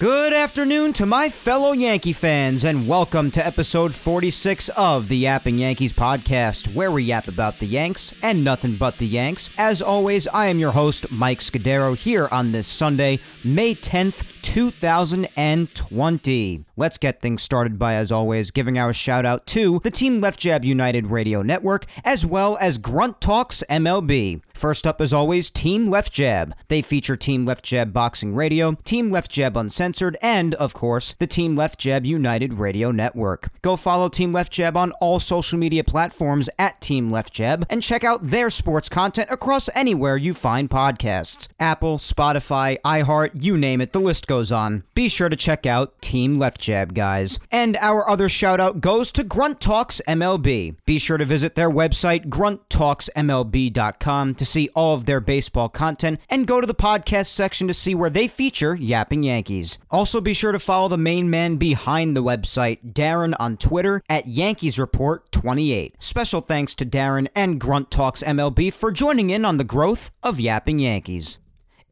Good afternoon to my fellow Yankee fans, and welcome to episode 46 of the Yapping Yankees podcast, where we yap about the Yanks and nothing but the Yanks. As always, I am your host, Mike Scudero, here on this Sunday, May 10th, 2020. Let's get things started by, as always, giving our shout out to the Team Left Jab United Radio Network, as well as Grunt Talks MLB. First up, as always, Team Left Jab. They feature Team Left Jab Boxing Radio, Team Left Jab Uncensored, and, of course, the Team Left Jab United Radio Network. Go follow Team Left Jab on all social media platforms at Team Left Jab and check out their sports content across anywhere you find podcasts Apple, Spotify, iHeart, you name it, the list goes on. Be sure to check out Team Left Jab, guys. And our other shout out goes to Grunt Talks MLB. Be sure to visit their website, grunttalksmlb.com, to see all of their baseball content and go to the podcast section to see where they feature Yapping Yankees. Also, be sure to follow the main man behind the website, Darren, on Twitter at Yankees Report 28. Special thanks to Darren and Grunt Talks MLB for joining in on the growth of Yapping Yankees.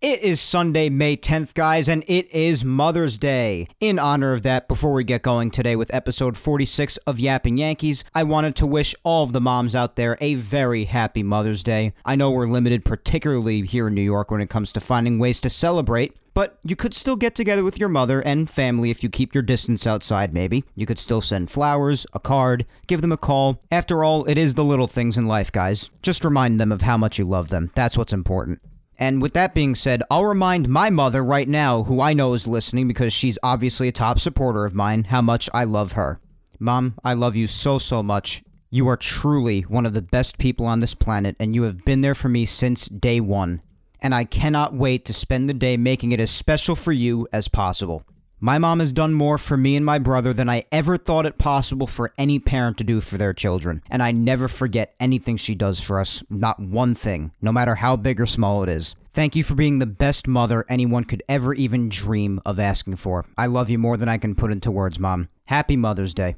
It is Sunday, May 10th, guys, and it is Mother's Day. In honor of that, before we get going today with episode 46 of Yapping Yankees, I wanted to wish all of the moms out there a very happy Mother's Day. I know we're limited, particularly here in New York, when it comes to finding ways to celebrate. But you could still get together with your mother and family if you keep your distance outside, maybe. You could still send flowers, a card, give them a call. After all, it is the little things in life, guys. Just remind them of how much you love them. That's what's important. And with that being said, I'll remind my mother right now, who I know is listening because she's obviously a top supporter of mine, how much I love her. Mom, I love you so, so much. You are truly one of the best people on this planet, and you have been there for me since day one. And I cannot wait to spend the day making it as special for you as possible. My mom has done more for me and my brother than I ever thought it possible for any parent to do for their children, and I never forget anything she does for us, not one thing, no matter how big or small it is. Thank you for being the best mother anyone could ever even dream of asking for. I love you more than I can put into words, Mom. Happy Mother's Day.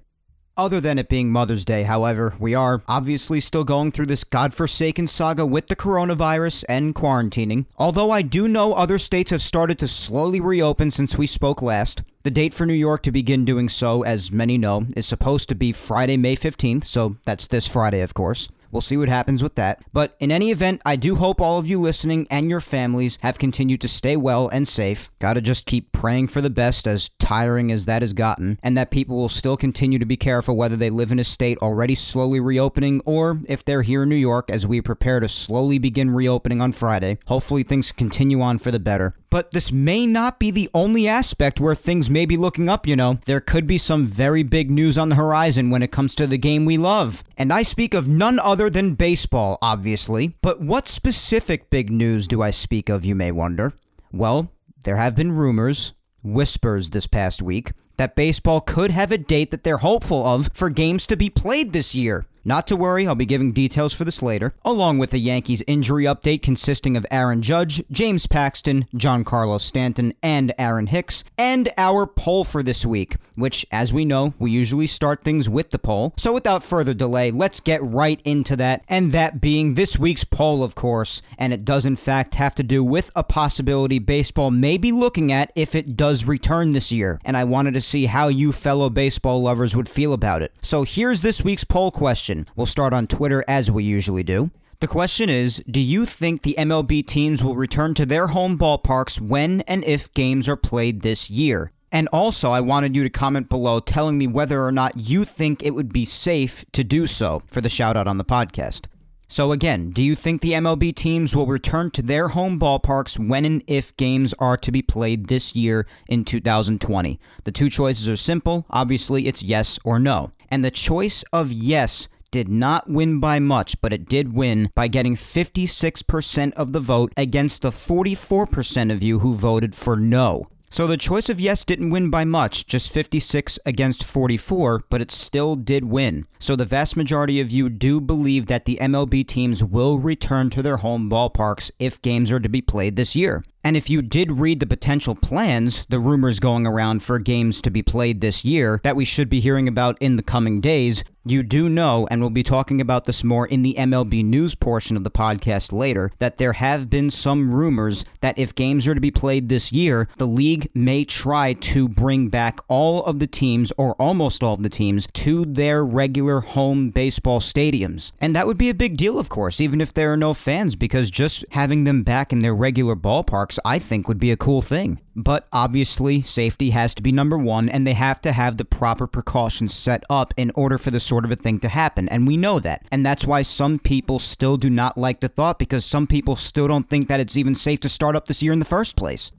Other than it being Mother's Day, however, we are obviously still going through this godforsaken saga with the coronavirus and quarantining. Although I do know other states have started to slowly reopen since we spoke last. The date for New York to begin doing so, as many know, is supposed to be Friday, May 15th, so that's this Friday, of course. We'll see what happens with that. But in any event, I do hope all of you listening and your families have continued to stay well and safe. Gotta just keep praying for the best, as tiring as that has gotten, and that people will still continue to be careful whether they live in a state already slowly reopening or if they're here in New York as we prepare to slowly begin reopening on Friday. Hopefully, things continue on for the better. But this may not be the only aspect where things may be looking up, you know. There could be some very big news on the horizon when it comes to the game we love. And I speak of none other than baseball, obviously. But what specific big news do I speak of, you may wonder? Well, there have been rumors, whispers this past week, that baseball could have a date that they're hopeful of for games to be played this year. Not to worry, I'll be giving details for this later, along with a Yankees injury update consisting of Aaron Judge, James Paxton, Giancarlo Stanton, and Aaron Hicks, and our poll for this week, which, as we know, we usually start things with the poll. So without further delay, let's get right into that, and that being this week's poll, of course, and it does in fact have to do with a possibility baseball may be looking at if it does return this year, and I wanted to see how you fellow baseball lovers would feel about it. So here's this week's poll question. We'll start on Twitter as we usually do. The question is Do you think the MLB teams will return to their home ballparks when and if games are played this year? And also, I wanted you to comment below telling me whether or not you think it would be safe to do so for the shout out on the podcast. So, again, do you think the MLB teams will return to their home ballparks when and if games are to be played this year in 2020? The two choices are simple. Obviously, it's yes or no. And the choice of yes did not win by much, but it did win by getting 56% of the vote against the 44% of you who voted for no. So the choice of yes didn't win by much, just 56 against 44, but it still did win. So the vast majority of you do believe that the MLB teams will return to their home ballparks if games are to be played this year. And if you did read the potential plans, the rumors going around for games to be played this year that we should be hearing about in the coming days, you do know, and we'll be talking about this more in the MLB news portion of the podcast later, that there have been some rumors that if games are to be played this year, the league may try to bring back all of the teams, or almost all of the teams, to their regular home baseball stadiums. And that would be a big deal, of course, even if there are no fans, because just having them back in their regular ballpark I think would be a cool thing. But obviously, safety has to be number one, and they have to have the proper precautions set up in order for this sort of a thing to happen. And we know that. And that's why some people still do not like the thought because some people still don't think that it's even safe to start up this year in the first place.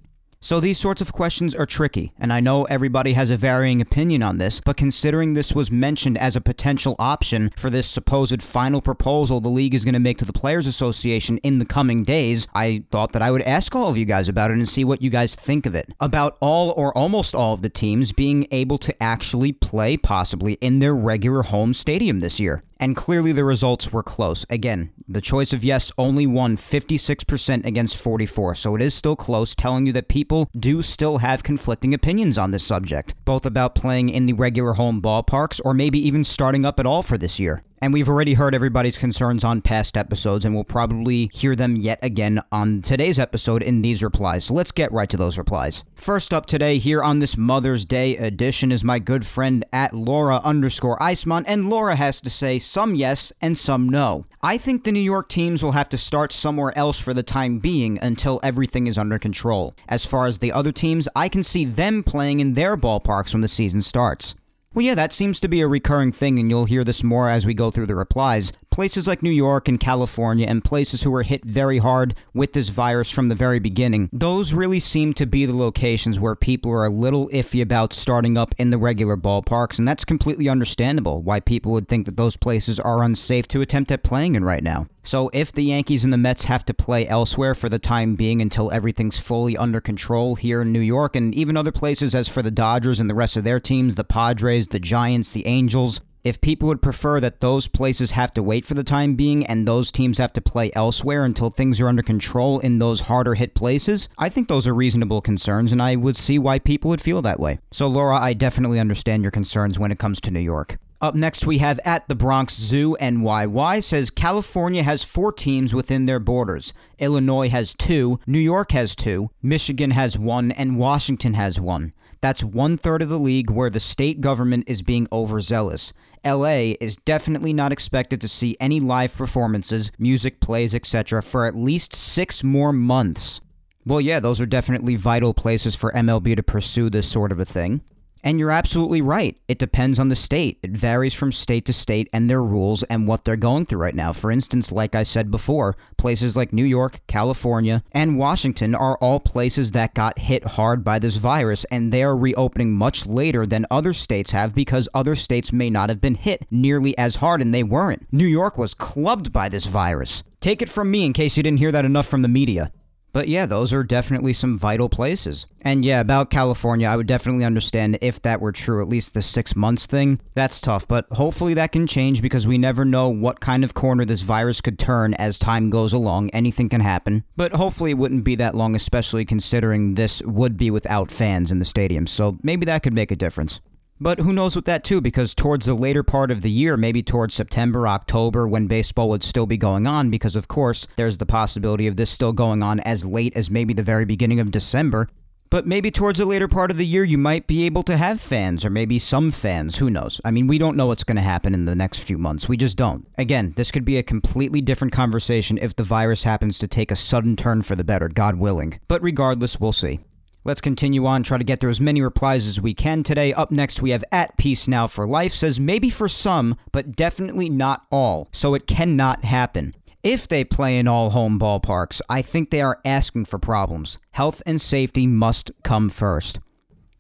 So these sorts of questions are tricky, and I know everybody has a varying opinion on this, but considering this was mentioned as a potential option for this supposed final proposal the league is going to make to the Players Association in the coming days, I thought that I would ask all of you guys about it and see what you guys think of it. About all or almost all of the teams being able to actually play possibly in their regular home stadium this year and clearly the results were close. Again, the choice of yes only won 56% against 44, so it is still close, telling you that people do still have conflicting opinions on this subject, both about playing in the regular home ballparks or maybe even starting up at all for this year. And we've already heard everybody's concerns on past episodes, and we'll probably hear them yet again on today's episode in these replies. So let's get right to those replies. First up today, here on this Mother's Day edition, is my good friend at Laura underscore Iceman, and Laura has to say some yes and some no. I think the New York teams will have to start somewhere else for the time being until everything is under control. As far as the other teams, I can see them playing in their ballparks when the season starts. Well, yeah, that seems to be a recurring thing, and you'll hear this more as we go through the replies. Places like New York and California, and places who were hit very hard with this virus from the very beginning, those really seem to be the locations where people are a little iffy about starting up in the regular ballparks, and that's completely understandable why people would think that those places are unsafe to attempt at playing in right now. So, if the Yankees and the Mets have to play elsewhere for the time being until everything's fully under control here in New York and even other places, as for the Dodgers and the rest of their teams, the Padres, the Giants, the Angels, if people would prefer that those places have to wait for the time being and those teams have to play elsewhere until things are under control in those harder hit places, I think those are reasonable concerns and I would see why people would feel that way. So, Laura, I definitely understand your concerns when it comes to New York. Up next, we have at the Bronx Zoo NYY says California has four teams within their borders. Illinois has two, New York has two, Michigan has one, and Washington has one. That's one third of the league where the state government is being overzealous. LA is definitely not expected to see any live performances, music plays, etc. for at least six more months. Well, yeah, those are definitely vital places for MLB to pursue this sort of a thing. And you're absolutely right. It depends on the state. It varies from state to state and their rules and what they're going through right now. For instance, like I said before, places like New York, California, and Washington are all places that got hit hard by this virus, and they are reopening much later than other states have because other states may not have been hit nearly as hard, and they weren't. New York was clubbed by this virus. Take it from me in case you didn't hear that enough from the media. But yeah, those are definitely some vital places. And yeah, about California, I would definitely understand if that were true, at least the six months thing. That's tough, but hopefully that can change because we never know what kind of corner this virus could turn as time goes along. Anything can happen. But hopefully it wouldn't be that long, especially considering this would be without fans in the stadium. So maybe that could make a difference. But who knows with that too, because towards the later part of the year, maybe towards September, October, when baseball would still be going on, because of course, there's the possibility of this still going on as late as maybe the very beginning of December. But maybe towards the later part of the year, you might be able to have fans, or maybe some fans. Who knows? I mean, we don't know what's going to happen in the next few months. We just don't. Again, this could be a completely different conversation if the virus happens to take a sudden turn for the better, God willing. But regardless, we'll see. Let's continue on, try to get through as many replies as we can today. Up next, we have At Peace Now for Life says maybe for some, but definitely not all, so it cannot happen. If they play in all home ballparks, I think they are asking for problems. Health and safety must come first.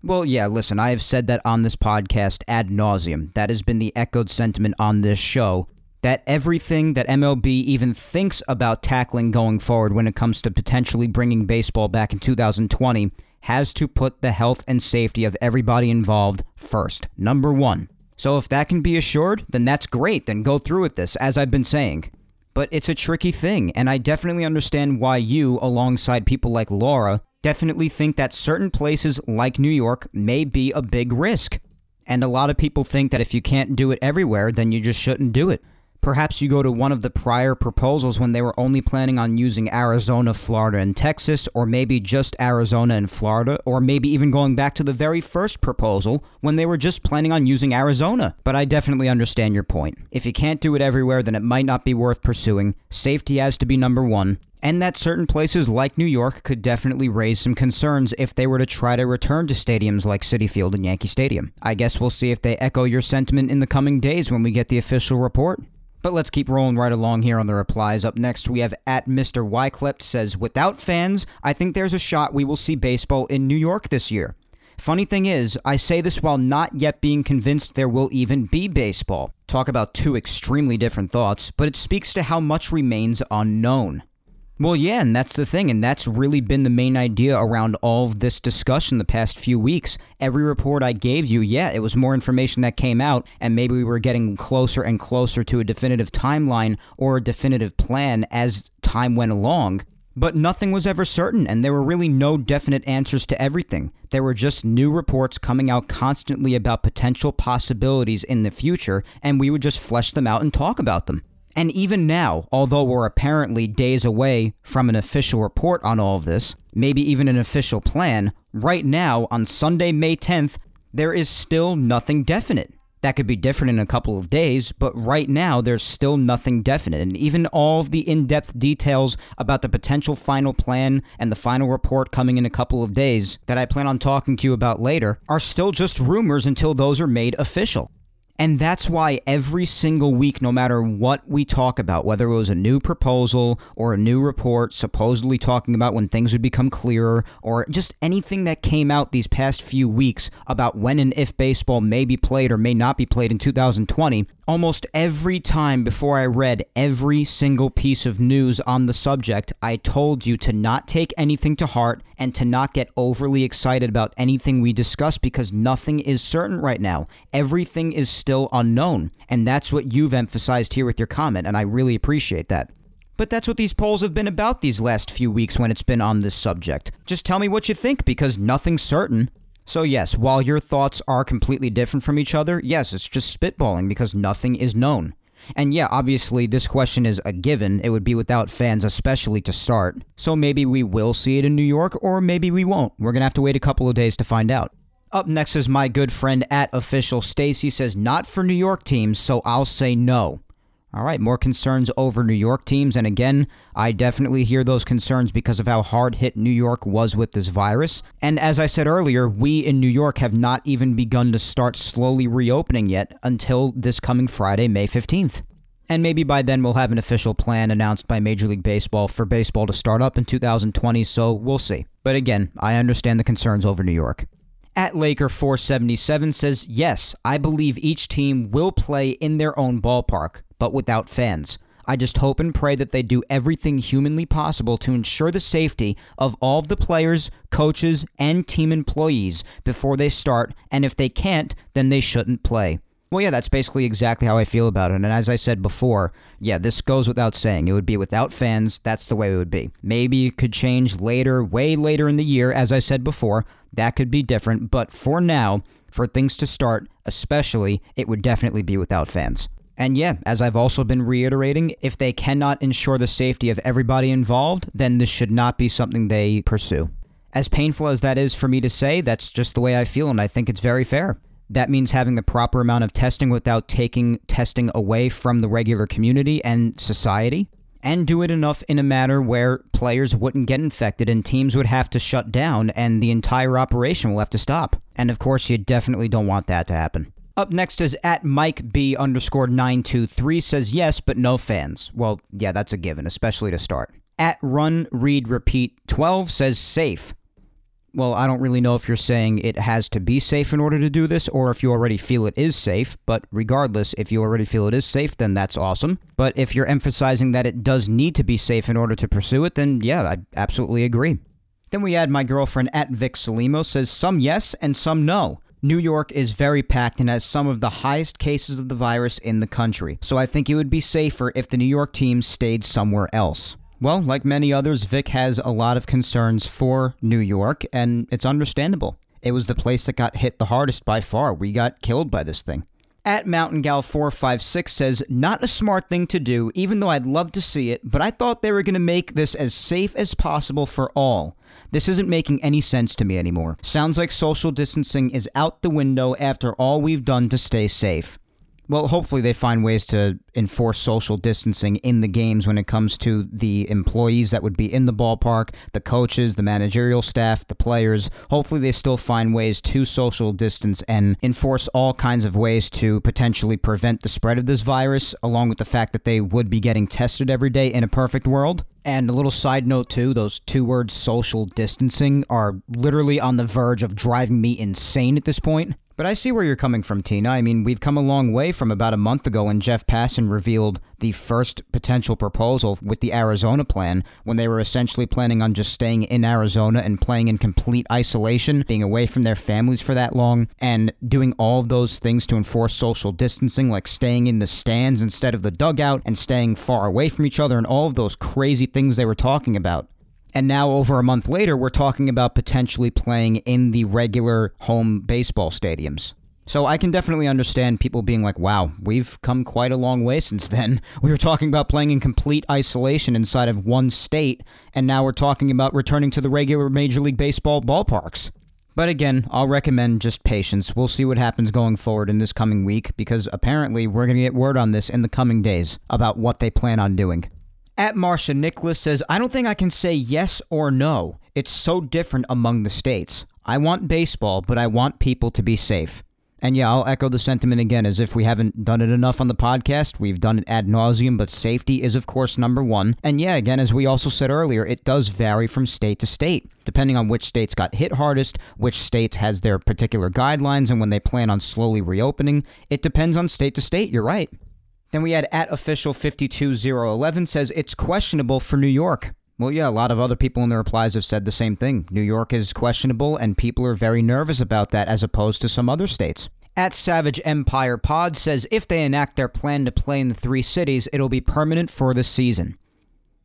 Well, yeah, listen, I have said that on this podcast ad nauseum. That has been the echoed sentiment on this show. that everything that MLB even thinks about tackling going forward when it comes to potentially bringing baseball back in 2020 has to put the health and safety of everybody involved first. Number one. So if that can be assured, then that's great. Then go through with this, as I've been saying. But it's a tricky thing, and I definitely understand why you, alongside people like Laura, definitely think that certain places like New York may be a big risk. And a lot of people think that if you can't do it everywhere, then you just shouldn't do it. Perhaps you go to one of the prior proposals when they were only planning on using Arizona, Florida, and Texas, or maybe just Arizona and Florida, or maybe even going back to the very first proposal when they were just planning on using Arizona. But I definitely understand your point. If you can't do it everywhere, then it might not be worth pursuing. Safety has to be number one. And that certain places like New York could definitely raise some concerns if they were to try to return to stadiums like Citi Field and Yankee Stadium. I guess we'll see if they echo your sentiment in the coming days when we get the official report. But let's keep rolling right along here on the replies. Up next, we have at Mr. Wyclipped says, Without fans, I think there's a shot we will see baseball in New York this year. Funny thing is, I say this while not yet being convinced there will even be baseball. Talk about two extremely different thoughts, but it speaks to how much remains unknown. Well, yeah, and that's the thing, and that's really been the main idea around all of this discussion the past few weeks. Every report I gave you, yeah, it was more information that came out, and maybe we were getting closer and closer to a definitive timeline or a definitive plan as time went along. But nothing was ever certain, and there were really no definite answers to everything. There were just new reports coming out constantly about potential possibilities in the future, and we would just flesh them out and talk about them. And even now, although we're apparently days away from an official report on all of this, maybe even an official plan, right now, on Sunday, May 10th, there is still nothing definite. That could be different in a couple of days, but right now there's still nothing definite. And even all of the in depth details about the potential final plan and the final report coming in a couple of days that I plan on talking to you about later are still just rumors until those are made official. And that's why every single week, no matter what we talk about, whether it was a new proposal or a new report supposedly talking about when things would become clearer, or just anything that came out these past few weeks about when and if baseball may be played or may not be played in 2020, almost every time before I read every single piece of news on the subject, I told you to not take anything to heart and to not get overly excited about anything we discuss because nothing is certain right now. Everything is still unknown. And that's what you've emphasized here with your comment, and I really appreciate that. But that's what these polls have been about these last few weeks when it's been on this subject. Just tell me what you think because nothing's certain. So, yes, while your thoughts are completely different from each other, yes, it's just spitballing because nothing is known. And yeah, obviously, this question is a given. It would be without fans, especially to start. So maybe we will see it in New York, or maybe we won't. We're going to have to wait a couple of days to find out. Up next is my good friend at official Stacy says not for New York teams, so I'll say no. All right, more concerns over New York teams. And again, I definitely hear those concerns because of how hard hit New York was with this virus. And as I said earlier, we in New York have not even begun to start slowly reopening yet until this coming Friday, May 15th. And maybe by then we'll have an official plan announced by Major League Baseball for baseball to start up in 2020, so we'll see. But again, I understand the concerns over New York. At Laker 477 says, Yes, I believe each team will play in their own ballpark, but without fans. I just hope and pray that they do everything humanly possible to ensure the safety of all of the players, coaches, and team employees before they start, and if they can't, then they shouldn't play. Well, yeah, that's basically exactly how I feel about it. And as I said before, yeah, this goes without saying. It would be without fans. That's the way it would be. Maybe it could change later, way later in the year, as I said before. That could be different. But for now, for things to start, especially, it would definitely be without fans. And yeah, as I've also been reiterating, if they cannot ensure the safety of everybody involved, then this should not be something they pursue. As painful as that is for me to say, that's just the way I feel, and I think it's very fair. That means having the proper amount of testing without taking testing away from the regular community and society. And do it enough in a manner where players wouldn't get infected and teams would have to shut down and the entire operation will have to stop. And of course, you definitely don't want that to happen. Up next is at Mike B underscore 923 says yes, but no fans. Well, yeah, that's a given, especially to start. At Run Read Repeat 12 says safe. Well, I don't really know if you're saying it has to be safe in order to do this or if you already feel it is safe, but regardless, if you already feel it is safe, then that's awesome. But if you're emphasizing that it does need to be safe in order to pursue it, then yeah, I absolutely agree. Then we add my girlfriend at Vic Salimo says some yes and some no. New York is very packed and has some of the highest cases of the virus in the country, so I think it would be safer if the New York team stayed somewhere else. Well, like many others, Vic has a lot of concerns for New York, and it's understandable. It was the place that got hit the hardest by far. We got killed by this thing. At Mountain Gal 456 says, Not a smart thing to do, even though I'd love to see it, but I thought they were going to make this as safe as possible for all. This isn't making any sense to me anymore. Sounds like social distancing is out the window after all we've done to stay safe. Well, hopefully they find ways to enforce social distancing in the games when it comes to the employees that would be in the ballpark, the coaches, the managerial staff, the players. Hopefully they still find ways to social distance and enforce all kinds of ways to potentially prevent the spread of this virus, along with the fact that they would be getting tested every day in a perfect world. And a little side note too, those two words social distancing are literally on the verge of driving me insane at this point. But I see where you're coming from, Tina. I mean, we've come a long way from about a month ago when Jeff Passan revealed the first potential proposal with the Arizona plan, when they were essentially planning on just staying in Arizona and playing in complete isolation, being away from their families for that long, and doing all those things to enforce social distancing, like staying in the stands instead of the dugout and staying far away from each other, and all of those crazy things they were talking about. And now, over a month later, we're talking about potentially playing in the regular home baseball stadiums. So I can definitely understand people being like, wow, we've come quite a long way since then. We were talking about playing in complete isolation inside of one state, and now we're talking about returning to the regular Major League Baseball ballparks. But again, I'll recommend just patience. We'll see what happens going forward in this coming week because apparently we're going to get word on this in the coming days about what they plan on doing. At Marcia Nicholas says, I don't think I can say yes or no. It's so different among the states. I want baseball, but I want people to be safe. And yeah, I'll echo the sentiment again as if we haven't done it enough on the podcast. We've done it ad nauseum, but safety is, of course, number one. And yeah, again, as we also said earlier, it does vary from state to state, depending on which states got hit hardest, which state has their particular guidelines, and when they plan on slowly reopening. It depends on state to state, you're right. Then we had at official 52011 says it's questionable for New York. Well, yeah, a lot of other people in the replies have said the same thing. New York is questionable, and people are very nervous about that as opposed to some other states. At Savage Empire Pod says if they enact their plan to play in the three cities, it'll be permanent for the season.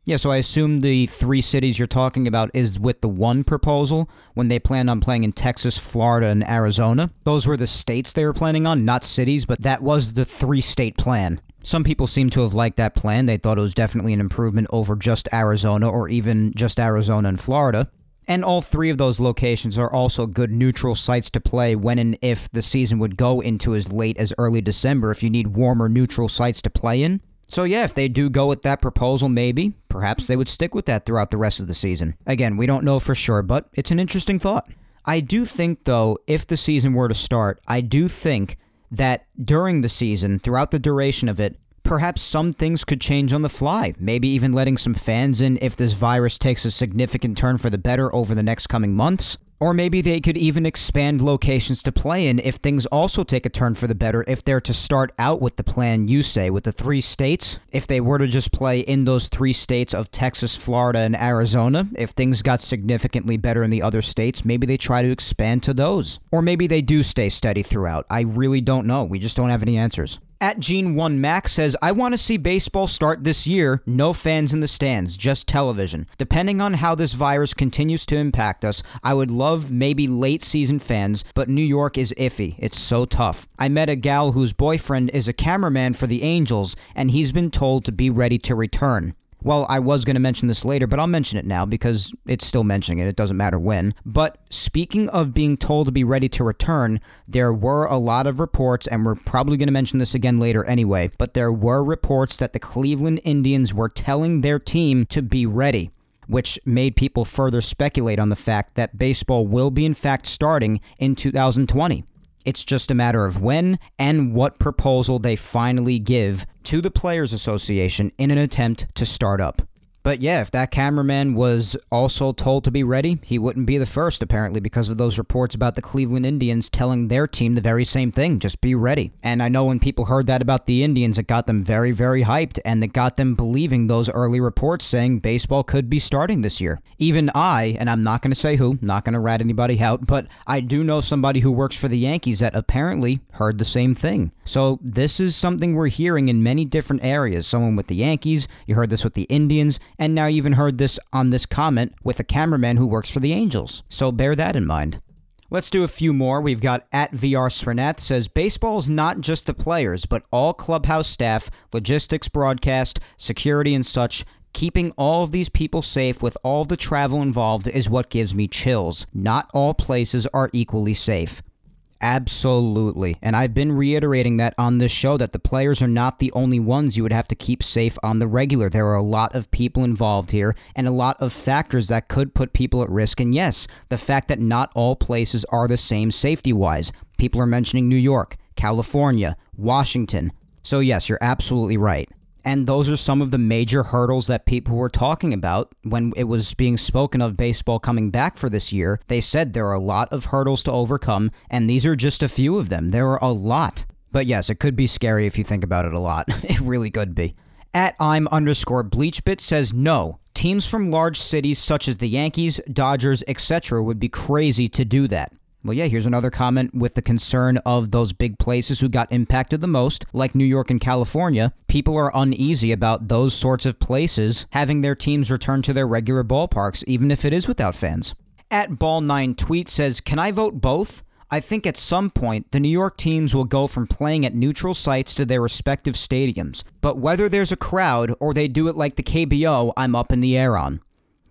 Yeah, so I assume the three cities you're talking about is with the one proposal when they planned on playing in Texas, Florida, and Arizona. Those were the states they were planning on, not cities, but that was the three state plan. Some people seem to have liked that plan. They thought it was definitely an improvement over just Arizona or even just Arizona and Florida. And all three of those locations are also good neutral sites to play when and if the season would go into as late as early December if you need warmer neutral sites to play in. So, yeah, if they do go with that proposal, maybe, perhaps they would stick with that throughout the rest of the season. Again, we don't know for sure, but it's an interesting thought. I do think, though, if the season were to start, I do think that during the season, throughout the duration of it, perhaps some things could change on the fly. Maybe even letting some fans in if this virus takes a significant turn for the better over the next coming months. Or maybe they could even expand locations to play in if things also take a turn for the better. If they're to start out with the plan you say, with the three states, if they were to just play in those three states of Texas, Florida, and Arizona, if things got significantly better in the other states, maybe they try to expand to those. Or maybe they do stay steady throughout. I really don't know. We just don't have any answers. At Gene1 Max says, I want to see baseball start this year. No fans in the stands, just television. Depending on how this virus continues to impact us, I would love maybe late season fans, but New York is iffy. It's so tough. I met a gal whose boyfriend is a cameraman for the Angels, and he's been told to be ready to return. Well, I was going to mention this later, but I'll mention it now because it's still mentioning it. It doesn't matter when. But speaking of being told to be ready to return, there were a lot of reports, and we're probably going to mention this again later anyway, but there were reports that the Cleveland Indians were telling their team to be ready which made people further speculate on the fact that baseball will be in fact starting in 2020. It's just a matter of when and what proposal they finally give to the Players Association in an attempt to start up. But yeah, if that cameraman was also told to be ready, he wouldn't be the first, apparently, because of those reports about the Cleveland Indians telling their team the very same thing just be ready. And I know when people heard that about the Indians, it got them very, very hyped, and it got them believing those early reports saying baseball could be starting this year. Even I, and I'm not going to say who, not going to rat anybody out, but I do know somebody who works for the Yankees that apparently heard the same thing. So this is something we're hearing in many different areas. Someone with the Yankees, you heard this with the Indians, and now you even heard this on this comment with a cameraman who works for the Angels. So bear that in mind. Let's do a few more. We've got at VR Srinath says baseball is not just the players, but all clubhouse staff, logistics, broadcast, security, and such. Keeping all of these people safe with all the travel involved is what gives me chills. Not all places are equally safe. Absolutely. And I've been reiterating that on this show that the players are not the only ones you would have to keep safe on the regular. There are a lot of people involved here and a lot of factors that could put people at risk. And yes, the fact that not all places are the same safety wise. People are mentioning New York, California, Washington. So, yes, you're absolutely right. And those are some of the major hurdles that people were talking about when it was being spoken of baseball coming back for this year. They said there are a lot of hurdles to overcome, and these are just a few of them. There are a lot. But yes, it could be scary if you think about it a lot. it really could be. At I'm underscore bleachbit says no. Teams from large cities such as the Yankees, Dodgers, etc. would be crazy to do that. Well, yeah, here's another comment with the concern of those big places who got impacted the most, like New York and California. People are uneasy about those sorts of places having their teams return to their regular ballparks, even if it is without fans. At Ball9 Tweet says, Can I vote both? I think at some point the New York teams will go from playing at neutral sites to their respective stadiums. But whether there's a crowd or they do it like the KBO, I'm up in the air on.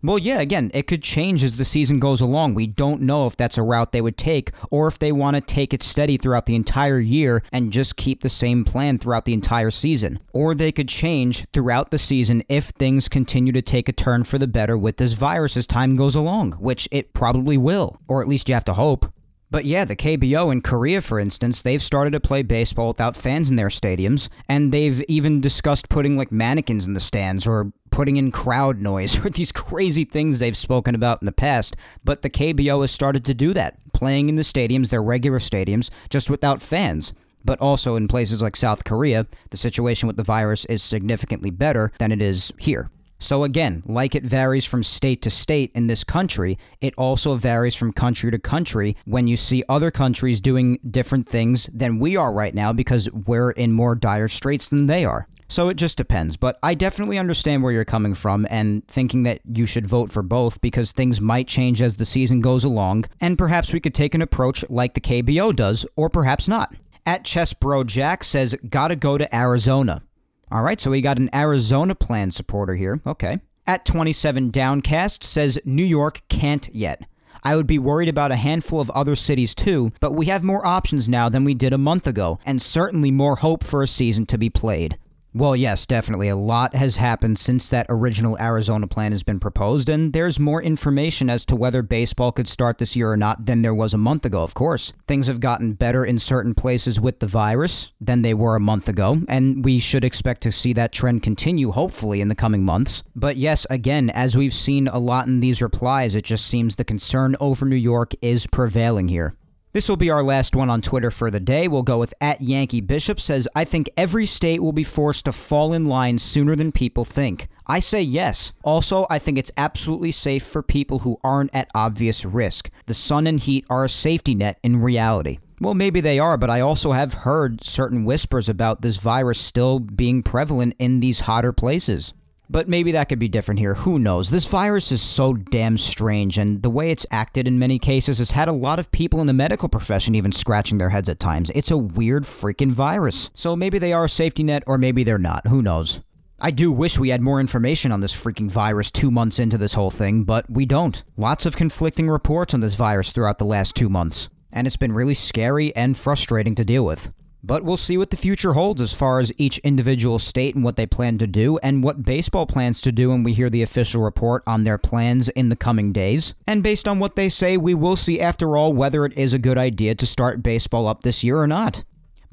Well, yeah, again, it could change as the season goes along. We don't know if that's a route they would take or if they want to take it steady throughout the entire year and just keep the same plan throughout the entire season. Or they could change throughout the season if things continue to take a turn for the better with this virus as time goes along, which it probably will, or at least you have to hope. But yeah, the KBO in Korea, for instance, they've started to play baseball without fans in their stadiums, and they've even discussed putting like mannequins in the stands or putting in crowd noise or these crazy things they've spoken about in the past. But the KBO has started to do that, playing in the stadiums, their regular stadiums, just without fans. But also in places like South Korea, the situation with the virus is significantly better than it is here. So, again, like it varies from state to state in this country, it also varies from country to country when you see other countries doing different things than we are right now because we're in more dire straits than they are. So it just depends. But I definitely understand where you're coming from and thinking that you should vote for both because things might change as the season goes along, and perhaps we could take an approach like the KBO does, or perhaps not. At Chess Bro Jack says, gotta go to Arizona. All right, so we got an Arizona plan supporter here. Okay. At 27 Downcast says, New York can't yet. I would be worried about a handful of other cities too, but we have more options now than we did a month ago, and certainly more hope for a season to be played. Well, yes, definitely. A lot has happened since that original Arizona plan has been proposed, and there's more information as to whether baseball could start this year or not than there was a month ago, of course. Things have gotten better in certain places with the virus than they were a month ago, and we should expect to see that trend continue, hopefully, in the coming months. But yes, again, as we've seen a lot in these replies, it just seems the concern over New York is prevailing here. This will be our last one on Twitter for the day. We'll go with at Yankee Bishop says, I think every state will be forced to fall in line sooner than people think. I say yes. Also, I think it's absolutely safe for people who aren't at obvious risk. The sun and heat are a safety net in reality. Well, maybe they are, but I also have heard certain whispers about this virus still being prevalent in these hotter places. But maybe that could be different here. Who knows? This virus is so damn strange, and the way it's acted in many cases has had a lot of people in the medical profession even scratching their heads at times. It's a weird freaking virus. So maybe they are a safety net, or maybe they're not. Who knows? I do wish we had more information on this freaking virus two months into this whole thing, but we don't. Lots of conflicting reports on this virus throughout the last two months, and it's been really scary and frustrating to deal with. But we'll see what the future holds as far as each individual state and what they plan to do, and what baseball plans to do when we hear the official report on their plans in the coming days. And based on what they say, we will see after all whether it is a good idea to start baseball up this year or not.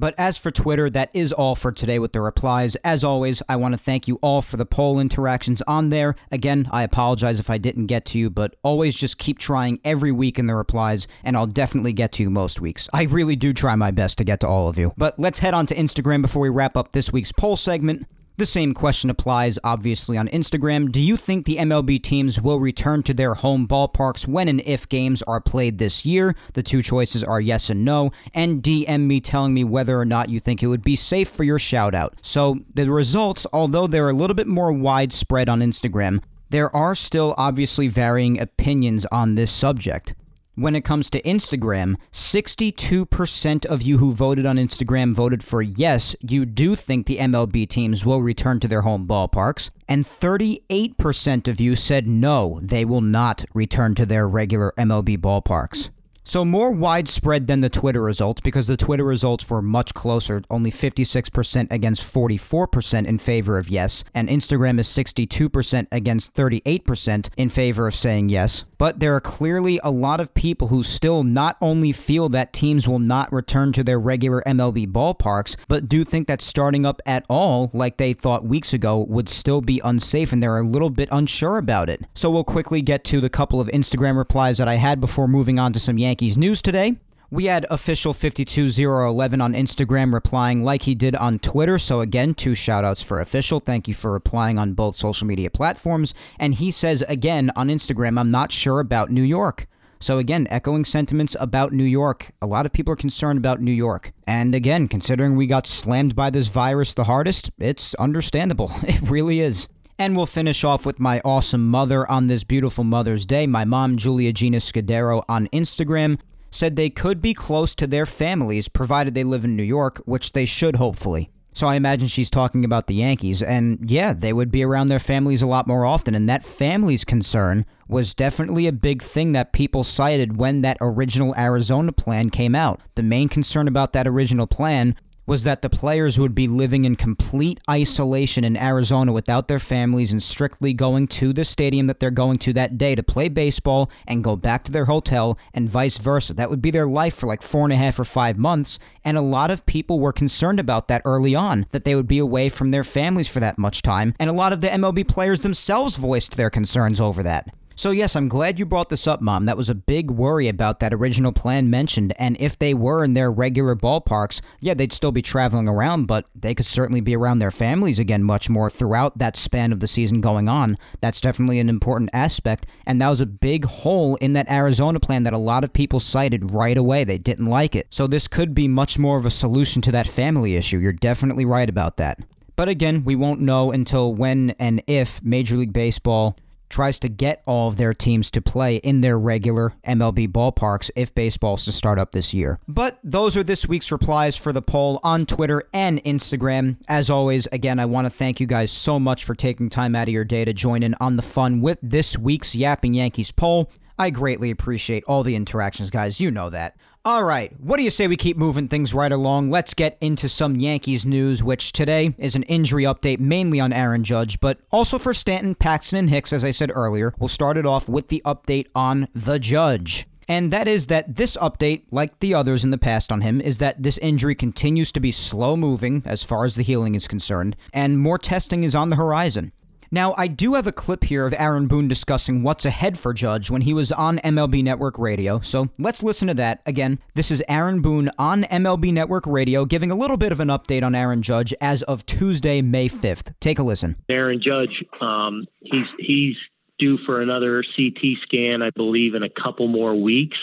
But as for Twitter, that is all for today with the replies. As always, I want to thank you all for the poll interactions on there. Again, I apologize if I didn't get to you, but always just keep trying every week in the replies, and I'll definitely get to you most weeks. I really do try my best to get to all of you. But let's head on to Instagram before we wrap up this week's poll segment. The same question applies, obviously, on Instagram. Do you think the MLB teams will return to their home ballparks when and if games are played this year? The two choices are yes and no. And DM me telling me whether or not you think it would be safe for your shout out. So, the results, although they're a little bit more widespread on Instagram, there are still obviously varying opinions on this subject. When it comes to Instagram, 62% of you who voted on Instagram voted for yes, you do think the MLB teams will return to their home ballparks, and 38% of you said no, they will not return to their regular MLB ballparks. So more widespread than the Twitter results because the Twitter results were much closer, only 56% against 44% in favor of yes, and Instagram is 62% against 38% in favor of saying yes. But there are clearly a lot of people who still not only feel that teams will not return to their regular MLB ballparks, but do think that starting up at all, like they thought weeks ago, would still be unsafe and they're a little bit unsure about it. So we'll quickly get to the couple of Instagram replies that I had before moving on to some Yankees Yankees news today. We had official 52011 on Instagram replying like he did on Twitter. So, again, two shout outs for official. Thank you for replying on both social media platforms. And he says again on Instagram, I'm not sure about New York. So, again, echoing sentiments about New York. A lot of people are concerned about New York. And again, considering we got slammed by this virus the hardest, it's understandable. It really is. And we'll finish off with my awesome mother on this beautiful Mother's Day. My mom, Julia Gina Scudero, on Instagram said they could be close to their families provided they live in New York, which they should hopefully. So I imagine she's talking about the Yankees, and yeah, they would be around their families a lot more often. And that family's concern was definitely a big thing that people cited when that original Arizona plan came out. The main concern about that original plan was that the players would be living in complete isolation in Arizona without their families and strictly going to the stadium that they're going to that day to play baseball and go back to their hotel and vice versa. That would be their life for like four and a half or five months. And a lot of people were concerned about that early on, that they would be away from their families for that much time. And a lot of the MLB players themselves voiced their concerns over that. So, yes, I'm glad you brought this up, Mom. That was a big worry about that original plan mentioned. And if they were in their regular ballparks, yeah, they'd still be traveling around, but they could certainly be around their families again much more throughout that span of the season going on. That's definitely an important aspect. And that was a big hole in that Arizona plan that a lot of people cited right away. They didn't like it. So, this could be much more of a solution to that family issue. You're definitely right about that. But again, we won't know until when and if Major League Baseball tries to get all of their teams to play in their regular MLB ballparks if baseball's to start up this year. But those are this week's replies for the poll on Twitter and Instagram. As always, again, I want to thank you guys so much for taking time out of your day to join in on the fun with this week's Yapping Yankees poll. I greatly appreciate all the interactions, guys. You know that. All right, what do you say we keep moving things right along? Let's get into some Yankees news, which today is an injury update mainly on Aaron Judge, but also for Stanton, Paxton, and Hicks, as I said earlier. We'll start it off with the update on the Judge. And that is that this update, like the others in the past on him, is that this injury continues to be slow moving as far as the healing is concerned, and more testing is on the horizon. Now, I do have a clip here of Aaron Boone discussing what's ahead for Judge when he was on MLB Network Radio, so let's listen to that. Again, this is Aaron Boone on MLB Network Radio giving a little bit of an update on Aaron Judge as of Tuesday, May 5th. Take a listen. Aaron Judge, um, he's he's due for another CT scan, I believe, in a couple more weeks.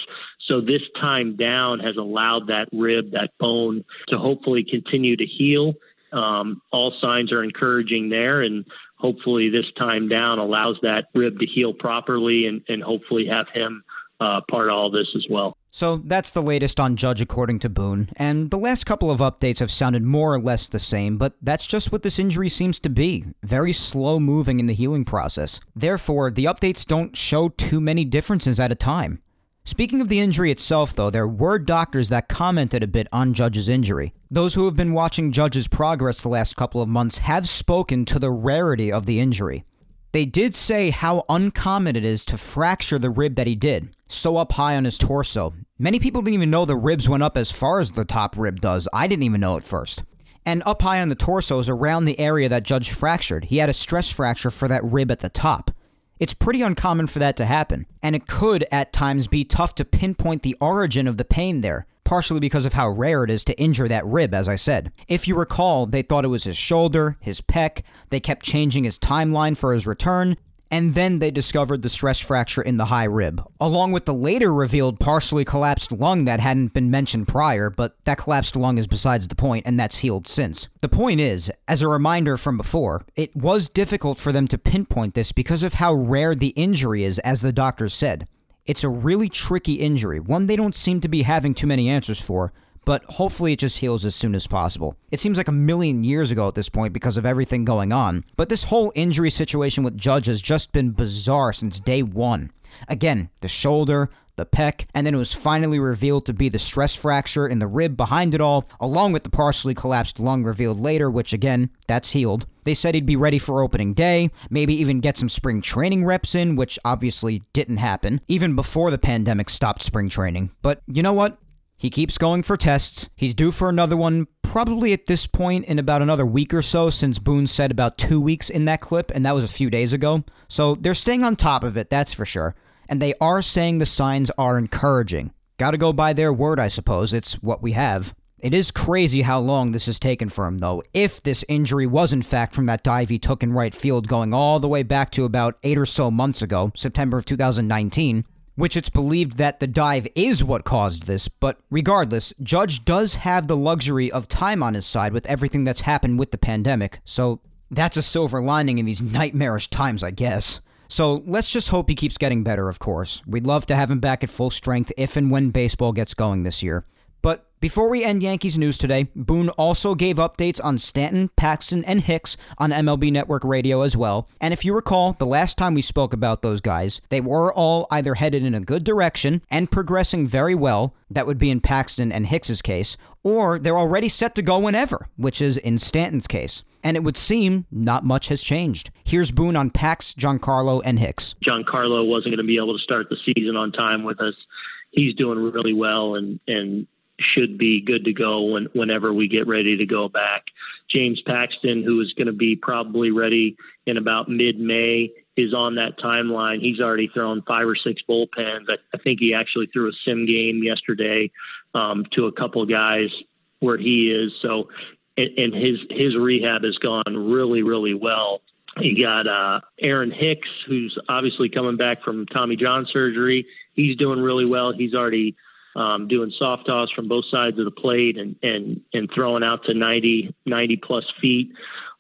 So this time down has allowed that rib, that bone, to hopefully continue to heal. Um, all signs are encouraging there, and hopefully this time down allows that rib to heal properly and, and hopefully have him uh, part of all this as well. So that's the latest on Judge, according to Boone. And the last couple of updates have sounded more or less the same, but that's just what this injury seems to be very slow moving in the healing process. Therefore, the updates don't show too many differences at a time. Speaking of the injury itself, though, there were doctors that commented a bit on Judge's injury. Those who have been watching Judge's progress the last couple of months have spoken to the rarity of the injury. They did say how uncommon it is to fracture the rib that he did, so up high on his torso. Many people didn't even know the ribs went up as far as the top rib does. I didn't even know at first. And up high on the torso is around the area that Judge fractured. He had a stress fracture for that rib at the top. It's pretty uncommon for that to happen, and it could at times be tough to pinpoint the origin of the pain there partially because of how rare it is to injure that rib, as I said. If you recall, they thought it was his shoulder, his pec, they kept changing his timeline for his return, and then they discovered the stress fracture in the high rib, along with the later revealed partially collapsed lung that hadn't been mentioned prior, but that collapsed lung is besides the point, and that's healed since. The point is, as a reminder from before, it was difficult for them to pinpoint this because of how rare the injury is, as the doctors said. It's a really tricky injury, one they don't seem to be having too many answers for, but hopefully it just heals as soon as possible. It seems like a million years ago at this point because of everything going on, but this whole injury situation with Judge has just been bizarre since day one. Again, the shoulder, the pec, and then it was finally revealed to be the stress fracture in the rib behind it all, along with the partially collapsed lung revealed later, which again, that's healed. They said he'd be ready for opening day, maybe even get some spring training reps in, which obviously didn't happen, even before the pandemic stopped spring training. But you know what? He keeps going for tests. He's due for another one probably at this point in about another week or so, since Boone said about two weeks in that clip, and that was a few days ago. So they're staying on top of it, that's for sure and they are saying the signs are encouraging. Gotta go by their word, I suppose. It's what we have. It is crazy how long this has taken for him, though. If this injury was in fact from that dive he took in right field going all the way back to about eight or so months ago, September of 2019, which it's believed that the dive is what caused this, but regardless, Judge does have the luxury of time on his side with everything that's happened with the pandemic, so that's a silver lining in these nightmarish times, I guess. So let's just hope he keeps getting better, of course. We'd love to have him back at full strength if and when baseball gets going this year. Before we end Yankees news today, Boone also gave updates on Stanton, Paxton, and Hicks on MLB Network Radio as well. And if you recall, the last time we spoke about those guys, they were all either headed in a good direction and progressing very well, that would be in Paxton and Hicks's case, or they're already set to go whenever, which is in Stanton's case. And it would seem not much has changed. Here's Boone on Pax, Giancarlo, and Hicks. Giancarlo wasn't going to be able to start the season on time with us. He's doing really well, and and should be good to go when, whenever we get ready to go back. James Paxton, who is going to be probably ready in about mid May, is on that timeline. He's already thrown five or six bullpens. I, I think he actually threw a sim game yesterday um, to a couple guys where he is. So, and, and his his rehab has gone really, really well. You got uh, Aaron Hicks, who's obviously coming back from Tommy John surgery. He's doing really well. He's already um, doing soft toss from both sides of the plate and and and throwing out to 90 90 plus feet.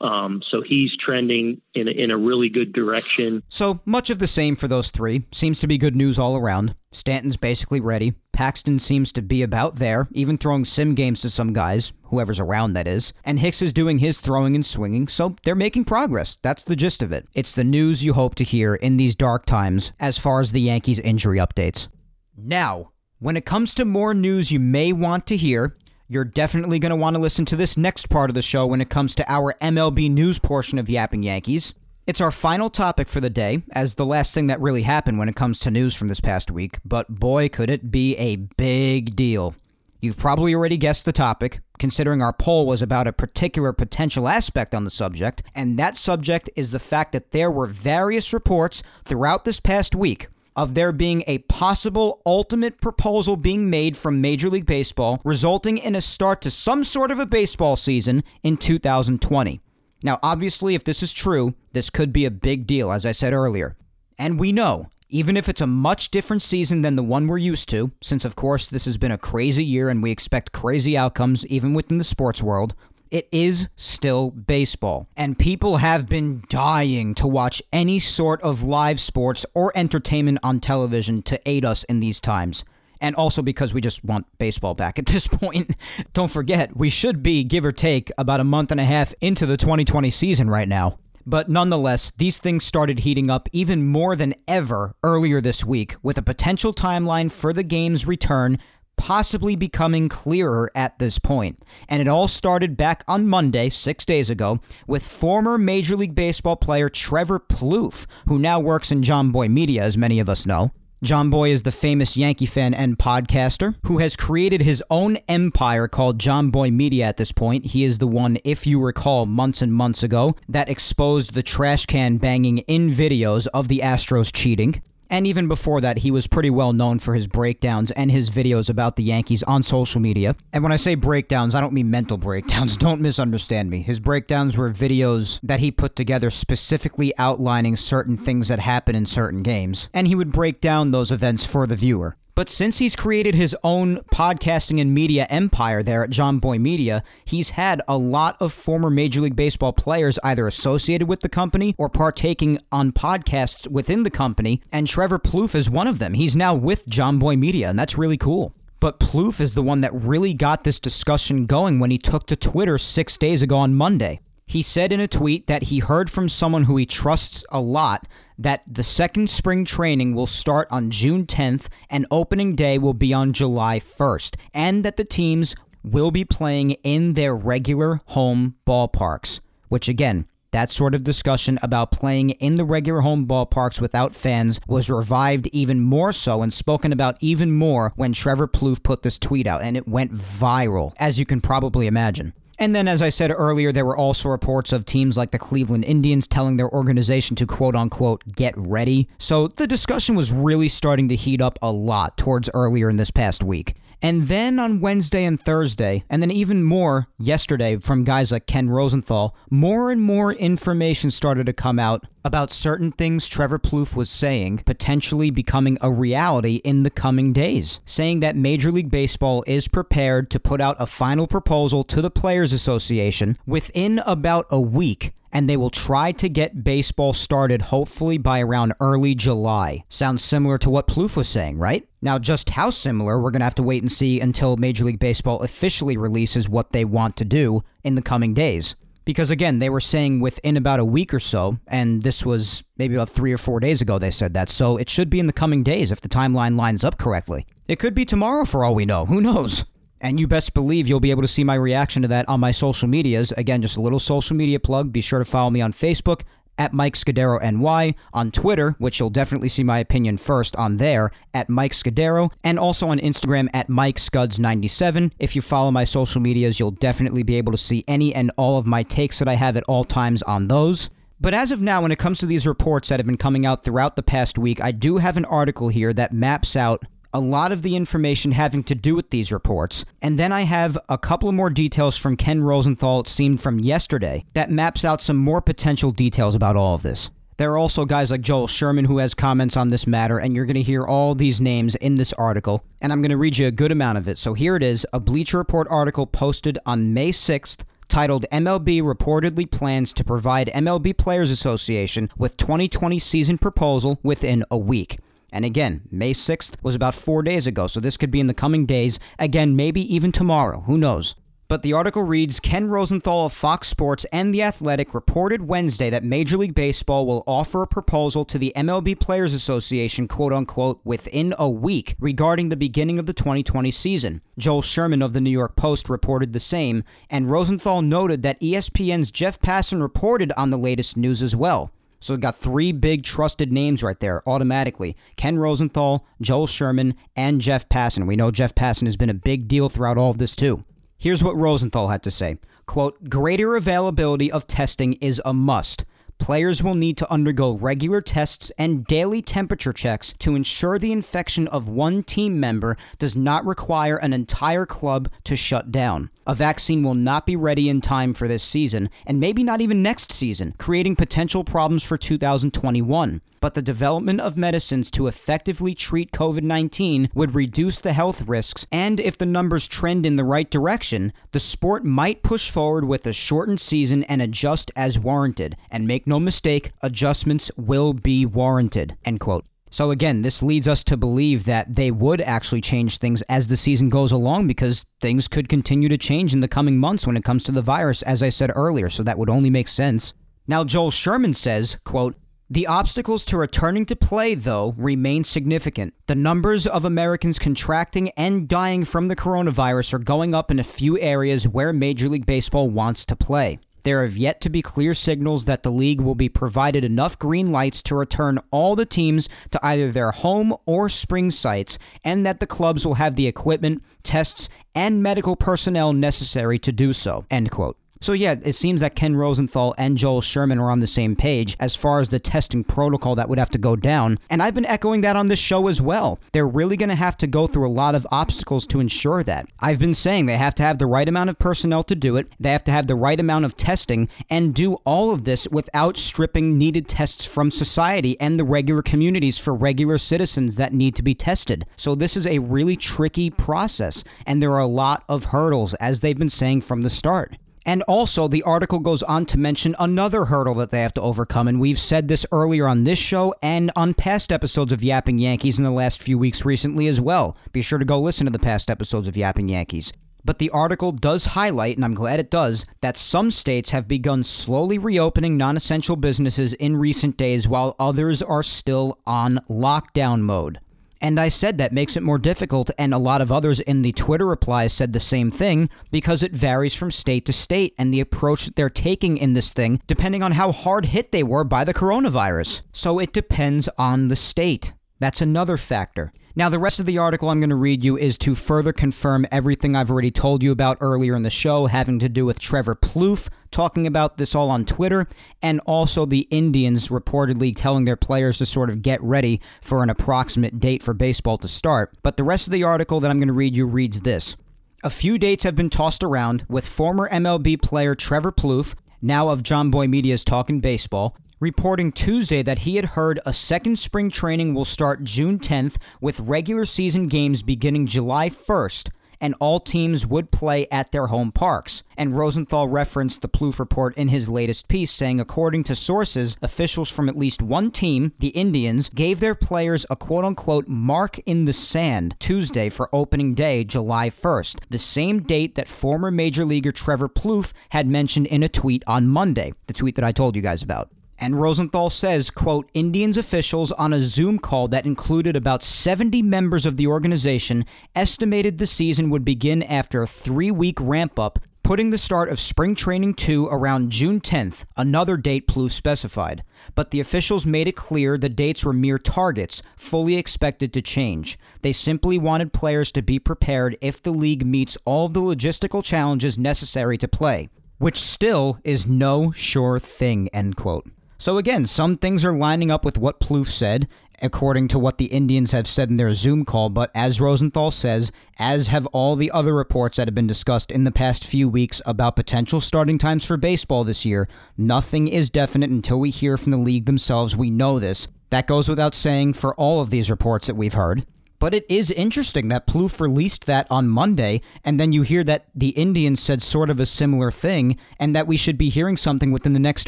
Um, so he's trending in a, in a really good direction. So much of the same for those three. Seems to be good news all around. Stanton's basically ready. Paxton seems to be about there, even throwing sim games to some guys, whoever's around that is. And Hicks is doing his throwing and swinging, so they're making progress. That's the gist of it. It's the news you hope to hear in these dark times as far as the Yankees injury updates. Now, when it comes to more news you may want to hear, you're definitely going to want to listen to this next part of the show when it comes to our MLB news portion of Yapping Yankees. It's our final topic for the day, as the last thing that really happened when it comes to news from this past week, but boy, could it be a big deal. You've probably already guessed the topic, considering our poll was about a particular potential aspect on the subject, and that subject is the fact that there were various reports throughout this past week of there being a possible ultimate proposal being made from Major League Baseball, resulting in a start to some sort of a baseball season in 2020. Now, obviously, if this is true, this could be a big deal, as I said earlier. And we know, even if it's a much different season than the one we're used to, since of course this has been a crazy year and we expect crazy outcomes even within the sports world, it is still baseball, and people have been dying to watch any sort of live sports or entertainment on television to aid us in these times. And also because we just want baseball back at this point. Don't forget, we should be, give or take, about a month and a half into the 2020 season right now. But nonetheless, these things started heating up even more than ever earlier this week, with a potential timeline for the game's return possibly becoming clearer at this point. And it all started back on Monday, six days ago, with former Major League Baseball player Trevor Plouffe, who now works in Jomboy Media, as many of us know. Jomboy is the famous Yankee fan and podcaster who has created his own empire called Jomboy Media at this point. He is the one, if you recall, months and months ago, that exposed the trash can banging in videos of the Astros cheating. And even before that, he was pretty well known for his breakdowns and his videos about the Yankees on social media. And when I say breakdowns, I don't mean mental breakdowns. Don't misunderstand me. His breakdowns were videos that he put together specifically outlining certain things that happen in certain games. And he would break down those events for the viewer. But since he's created his own podcasting and media empire there at John Jomboy Media, he's had a lot of former Major League Baseball players either associated with the company or partaking on podcasts within the company, and Trevor Plouffe is one of them. He's now with John Jomboy Media, and that's really cool. But Plouffe is the one that really got this discussion going when he took to Twitter six days ago on Monday. He said in a tweet that he heard from someone who he trusts a lot that the second spring training will start on June 10th and opening day will be on July 1st, and that the teams will be playing in their regular home ballparks, which again, that sort of discussion about playing in the regular home ballparks without fans was revived even more so and spoken about even more when Trevor Plouffe put this tweet out, and it went viral, as you can probably imagine. And then, as I said earlier, there were also reports of teams like the Cleveland Indians telling their organization to quote unquote get ready. So the discussion was really starting to heat up a lot towards earlier in this past week. And then on Wednesday and Thursday, and then even more yesterday from guys like Ken Rosenthal, more and more information started to come out about certain things Trevor Plouffe was saying potentially becoming a reality in the coming days, saying that Major League Baseball is prepared to put out a final proposal to the Players Association within about a week and they will try to get baseball started hopefully by around early July. Sounds similar to what Plouffe was saying, right? Now, just how similar, we're going to have to wait and see until Major League Baseball officially releases what they want to do in the coming days. Because again, they were saying within about a week or so, and this was maybe about three or four days ago they said that, so it should be in the coming days if the timeline lines up correctly. It could be tomorrow for all we know, who knows? And you best believe you'll be able to see my reaction to that on my social medias. Again, just a little social media plug. Be sure to follow me on Facebook at Mike Scudero NY, on Twitter, which you'll definitely see my opinion first on there, at Mike Scudero, and also on Instagram at Mike Scuds97. If you follow my social medias, you'll definitely be able to see any and all of my takes that I have at all times on those. But as of now, when it comes to these reports that have been coming out throughout the past week, I do have an article here that maps out a lot of the information having to do with these reports. And then I have a couple more details from Ken Rosenthal, it seemed from yesterday, that maps out some more potential details about all of this. There are also guys like Joel Sherman who has comments on this matter, and you're going to hear all these names in this article, and I'm going to read you a good amount of it. So here it is a Bleacher Report article posted on May 6th titled MLB reportedly plans to provide MLB Players Association with 2020 season proposal within a week. And again, May 6th was about four days ago, so this could be in the coming days. Again, maybe even tomorrow. Who knows? But the article reads Ken Rosenthal of Fox Sports and The Athletic reported Wednesday that Major League Baseball will offer a proposal to the MLB Players Association, quote unquote, within a week regarding the beginning of the 2020 season. Joel Sherman of the New York Post reported the same, and Rosenthal noted that ESPN's Jeff Passan reported on the latest news as well. So got three big trusted names right there automatically Ken Rosenthal, Joel Sherman, and Jeff Passan. We know Jeff Passan has been a big deal throughout all of this, too. Here's what Rosenthal had to say quote, greater availability of testing is a must. Players will need to undergo regular tests and daily temperature checks to ensure the infection of one team member does not require an entire club to shut down. A vaccine will not be ready in time for this season, and maybe not even next season, creating potential problems for 2021 but the development of medicines to effectively treat COVID 19 would reduce the health risks, and if the numbers trend in the right direction, the sport might push forward with a shortened season and adjust as warranted. And make no mistake, adjustments will be warranted. End quote. So again, this leads us to believe that they would actually change things as the season goes along because things could continue to change in the coming months when it comes to the virus, as I said earlier, so that would only make sense. Now Joel Sherman says, quote, The obstacles to returning to play, though, remain significant. The numbers of Americans contracting and dying from the coronavirus are going up in a few areas where Major League Baseball wants to play. There have yet to be clear signals that the league will be provided enough green lights to return all the teams to either their home or spring sites, and that the clubs will have the equipment, tests, and medical personnel necessary to do so. End quote. So, yeah, it seems that Ken Rosenthal and Joel Sherman are on the same page as far as the testing protocol that would have to go down. And I've been echoing that on this show as well. They're really going to have to go through a lot of obstacles to ensure that. I've been saying they have to have the right amount of personnel to do it, they have to have the right amount of testing, and do all of this without stripping needed tests from society and the regular communities for regular citizens that need to be tested. So, this is a really tricky process, and there are a lot of hurdles, as they've been saying from the start. And also, the article goes on to mention another hurdle that they have to overcome. And we've said this earlier on this show and on past episodes of Yapping Yankees in the last few weeks recently as well. Be sure to go listen to the past episodes of Yapping Yankees. But the article does highlight, and I'm glad it does, that some states have begun slowly reopening non essential businesses in recent days while others are still on lockdown mode. And I said that makes it more difficult, and a lot of others in the Twitter replies said the same thing because it varies from state to state and the approach that they're taking in this thing depending on how hard hit they were by the coronavirus. So it depends on the state. That's another factor. Now, the rest of the article I'm going to read you is to further confirm everything I've already told you about earlier in the show, having to do with Trevor Plouffe talking about this all on Twitter, and also the Indians reportedly telling their players to sort of get ready for an approximate date for baseball to start. But the rest of the article that I'm going to read you reads this. A few dates have been tossed around, with former MLB player Trevor Plouffe, now of John Jomboy Media's Talking Baseball, reporting Tuesday that he had heard a second spring training will start June 10th with regular season games beginning July 1st and all teams would play at their home parks. And Rosenthal referenced the Plouffe report in his latest piece, saying, according to sources, officials from at least one team, the Indians, gave their players a quote unquote mark in the sand Tuesday for opening day, July 1st, the same date that former Major Leaguer Trevor Plouffe had mentioned in a tweet on Monday, the tweet that I told you guys about. And Rosenthal says, quote, Indians officials on a Zoom call that included about 70 members of the organization estimated the season would begin after a three week ramp up, putting the start of spring training 2 around June 10th, another date Plouffe specified. But the officials made it clear the dates were mere targets, fully expected to change. They simply wanted players to be prepared if the league meets all the logistical challenges necessary to play. Which still is no sure thing, end quote. So again, some things are lining up with what Plouffe said, according to what the Indians have said in their Zoom call, but as Rosenthal says, as have all the other reports that have been discussed in the past few weeks about potential starting times for baseball this year, nothing is definite until we hear from the league themselves. We know this. That goes without saying for all of these reports that we've heard. But it is interesting that Plouffe released that on Monday, and then you hear that the Indians said sort of a similar thing, and that we should be hearing something within the next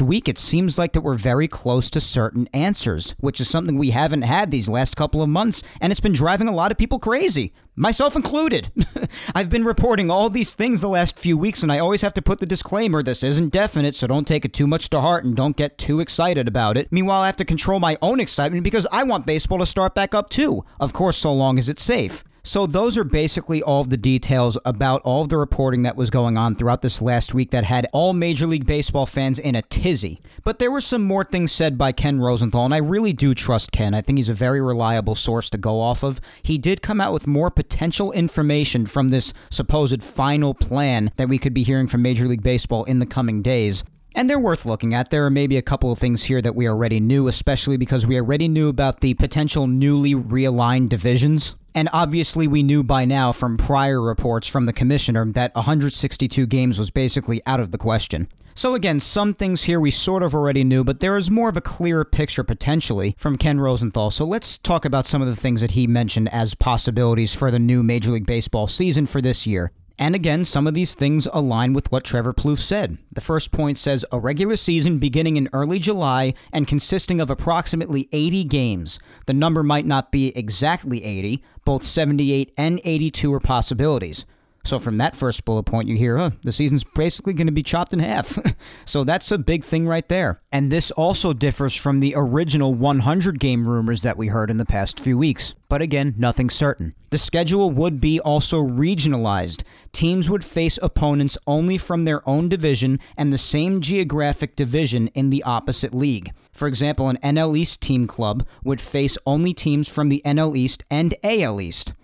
week. It seems like that we're very close to certain answers, which is something we haven't had these last couple of months, and it's been driving a lot of people crazy myself included. I've been reporting all these things the last few weeks, and I always have to put the disclaimer this isn't definite, so don't take it too much to heart and don't get too excited about it. Meanwhile, I have to control my own excitement because I want baseball to start back up too. Of course, so long as it's safe. So, those are basically all the details about all the reporting that was going on throughout this last week that had all Major League Baseball fans in a tizzy. But there were some more things said by Ken Rosenthal, and I really do trust Ken. I think he's a very reliable source to go off of. He did come out with more potential information from this supposed final plan that we could be hearing from Major League Baseball in the coming days. And they're worth looking at. There are maybe a couple of things here that we already knew, especially because we already knew about the potential newly realigned divisions. And obviously, we knew by now from prior reports from the commissioner that 162 games was basically out of the question. So, again, some things here we sort of already knew, but there is more of a clearer picture potentially from Ken Rosenthal. So, let's talk about some of the things that he mentioned as possibilities for the new Major League Baseball season for this year. And again, some of these things align with what Trevor Plouffe said. The first point says a regular season beginning in early July and consisting of approximately 80 games. The number might not be exactly 80, both 78 and 82 are possibilities. So from that first bullet point, you hear, huh, the season's basically going to be chopped in half. so that's a big thing right there. And this also differs from the original 100 game rumors that we heard in the past few weeks. But again, nothing certain. The schedule would be also regionalized. Teams would face opponents only from their own division and the same geographic division in the opposite league. For example, an NL East team club would face only teams from the NL East and AL East.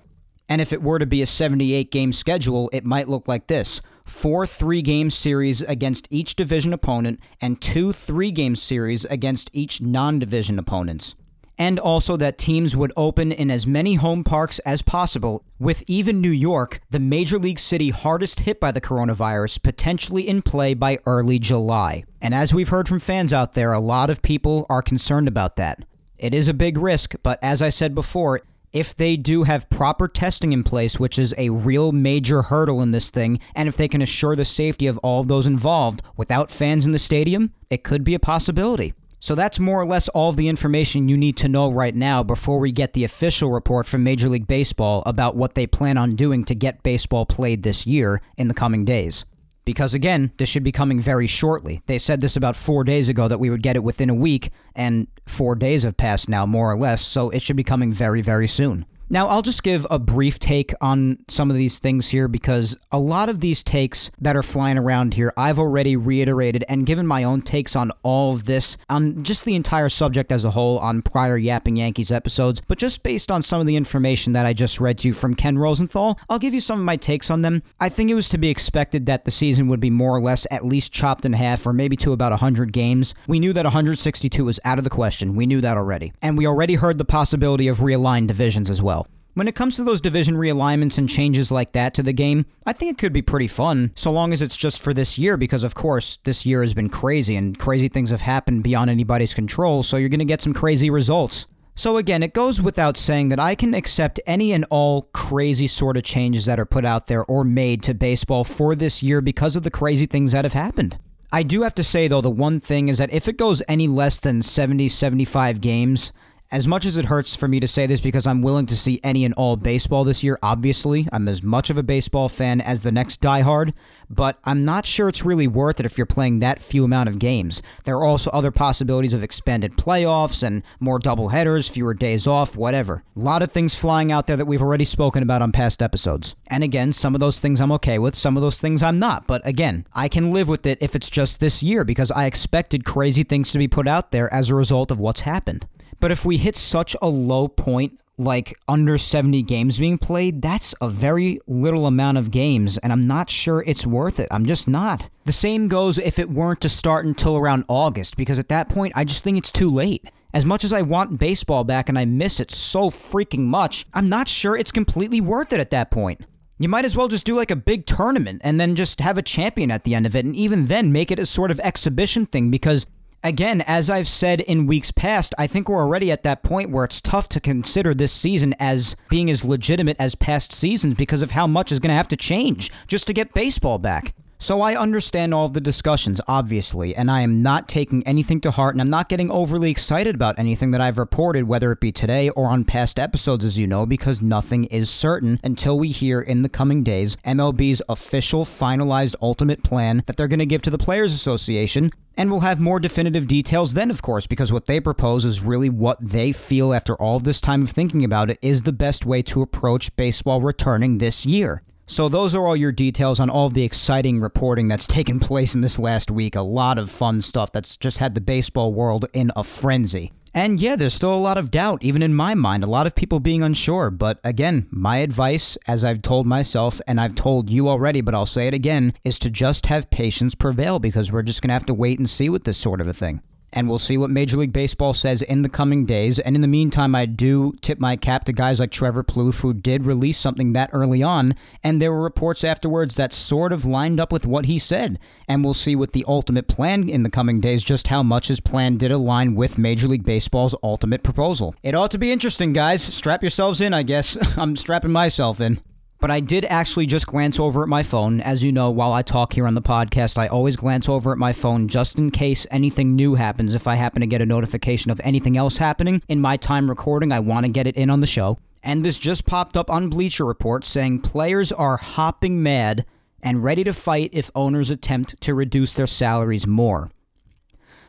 And if it were to be a 78 game schedule, it might look like this four three game series against each division opponent, and two three game series against each non division opponents. And also that teams would open in as many home parks as possible, with even New York, the major league city hardest hit by the coronavirus, potentially in play by early July. And as we've heard from fans out there, a lot of people are concerned about that. It is a big risk, but as I said before, if they do have proper testing in place, which is a real major hurdle in this thing, and if they can assure the safety of all of those involved without fans in the stadium, it could be a possibility. So that's more or less all the information you need to know right now before we get the official report from Major League Baseball about what they plan on doing to get baseball played this year in the coming days. Because again, this should be coming very shortly. They said this about four days ago that we would get it within a week, and four days have passed now, more or less, so it should be coming very, very soon. Now, I'll just give a brief take on some of these things here because a lot of these takes that are flying around here, I've already reiterated and given my own takes on all of this, on just the entire subject as a whole on prior Yapping Yankees episodes. But just based on some of the information that I just read to you from Ken Rosenthal, I'll give you some of my takes on them. I think it was to be expected that the season would be more or less at least chopped in half or maybe to about 100 games. We knew that 162 was out of the question. We knew that already. And we already heard the possibility of realigned divisions as well. When it comes to those division realignments and changes like that to the game, I think it could be pretty fun, so long as it's just for this year, because of course, this year has been crazy and crazy things have happened beyond anybody's control, so you're going to get some crazy results. So again, it goes without saying that I can accept any and all crazy sort of changes that are put out there or made to baseball for this year because of the crazy things that have happened. I do have to say though, the one thing is that if it goes any less than 70, 75 games, as much as it hurts for me to say this because I'm willing to see any and all baseball this year, obviously, I'm as much of a baseball fan as the next diehard, but I'm not sure it's really worth it if you're playing that few amount of games. There are also other possibilities of expanded playoffs and more doubleheaders, fewer days off, whatever. A lot of things flying out there that we've already spoken about on past episodes. And again, some of those things I'm okay with, some of those things I'm not, but again, I can live with it if it's just this year because I expected crazy things to be put out there as a result of what's happened. But if we hit such a low point, like under 70 games being played, that's a very little amount of games, and I'm not sure it's worth it. I'm just not. The same goes if it weren't to start until around August, because at that point, I just think it's too late. As much as I want baseball back and I miss it so freaking much, I'm not sure it's completely worth it at that point. You might as well just do like a big tournament and then just have a champion at the end of it, and even then make it a sort of exhibition thing because Again, as I've said in weeks past, I think we're already at that point where it's tough to consider this season as being as legitimate as past seasons because of how much is going to have to change just to get baseball back. So I understand all of the discussions, obviously, and I am not taking anything to heart and I'm not getting overly excited about anything that I've reported, whether it be today or on past episodes, as you know, because nothing is certain until we hear in the coming days MLB's official, finalized ultimate plan that they're going to give to the Players Association. And we'll have more definitive details then, of course, because what they propose is really what they feel after all this time of thinking about it is the best way to approach baseball returning this year. So, those are all your details on all of the exciting reporting that's taken place in this last week. A lot of fun stuff that's just had the baseball world in a frenzy. And yeah, there's still a lot of doubt, even in my mind, a lot of people being unsure. But again, my advice, as I've told myself and I've told you already, but I'll say it again, is to just have patience prevail because we're just going to have to wait and see with this sort of a thing and we'll see what Major League Baseball says in the coming days. And in the meantime, I do tip my cap to guys like Trevor Plouffe, who did release something that early on, and there were reports afterwards that sort of lined up with what he said. And we'll see with the ultimate plan in the coming days just how much his plan did align with Major League Baseball's ultimate proposal. It ought to be interesting, guys. Strap yourselves in, I guess. I'm strapping myself in. But I did actually just glance over at my phone. As you know, while I talk here on the podcast, I always glance over at my phone just in case anything new happens. If I happen to get a notification of anything else happening in my time recording, I want to get it in on the show. And this just popped up on Bleacher Report saying players are hopping mad and ready to fight if owners attempt to reduce their salaries more.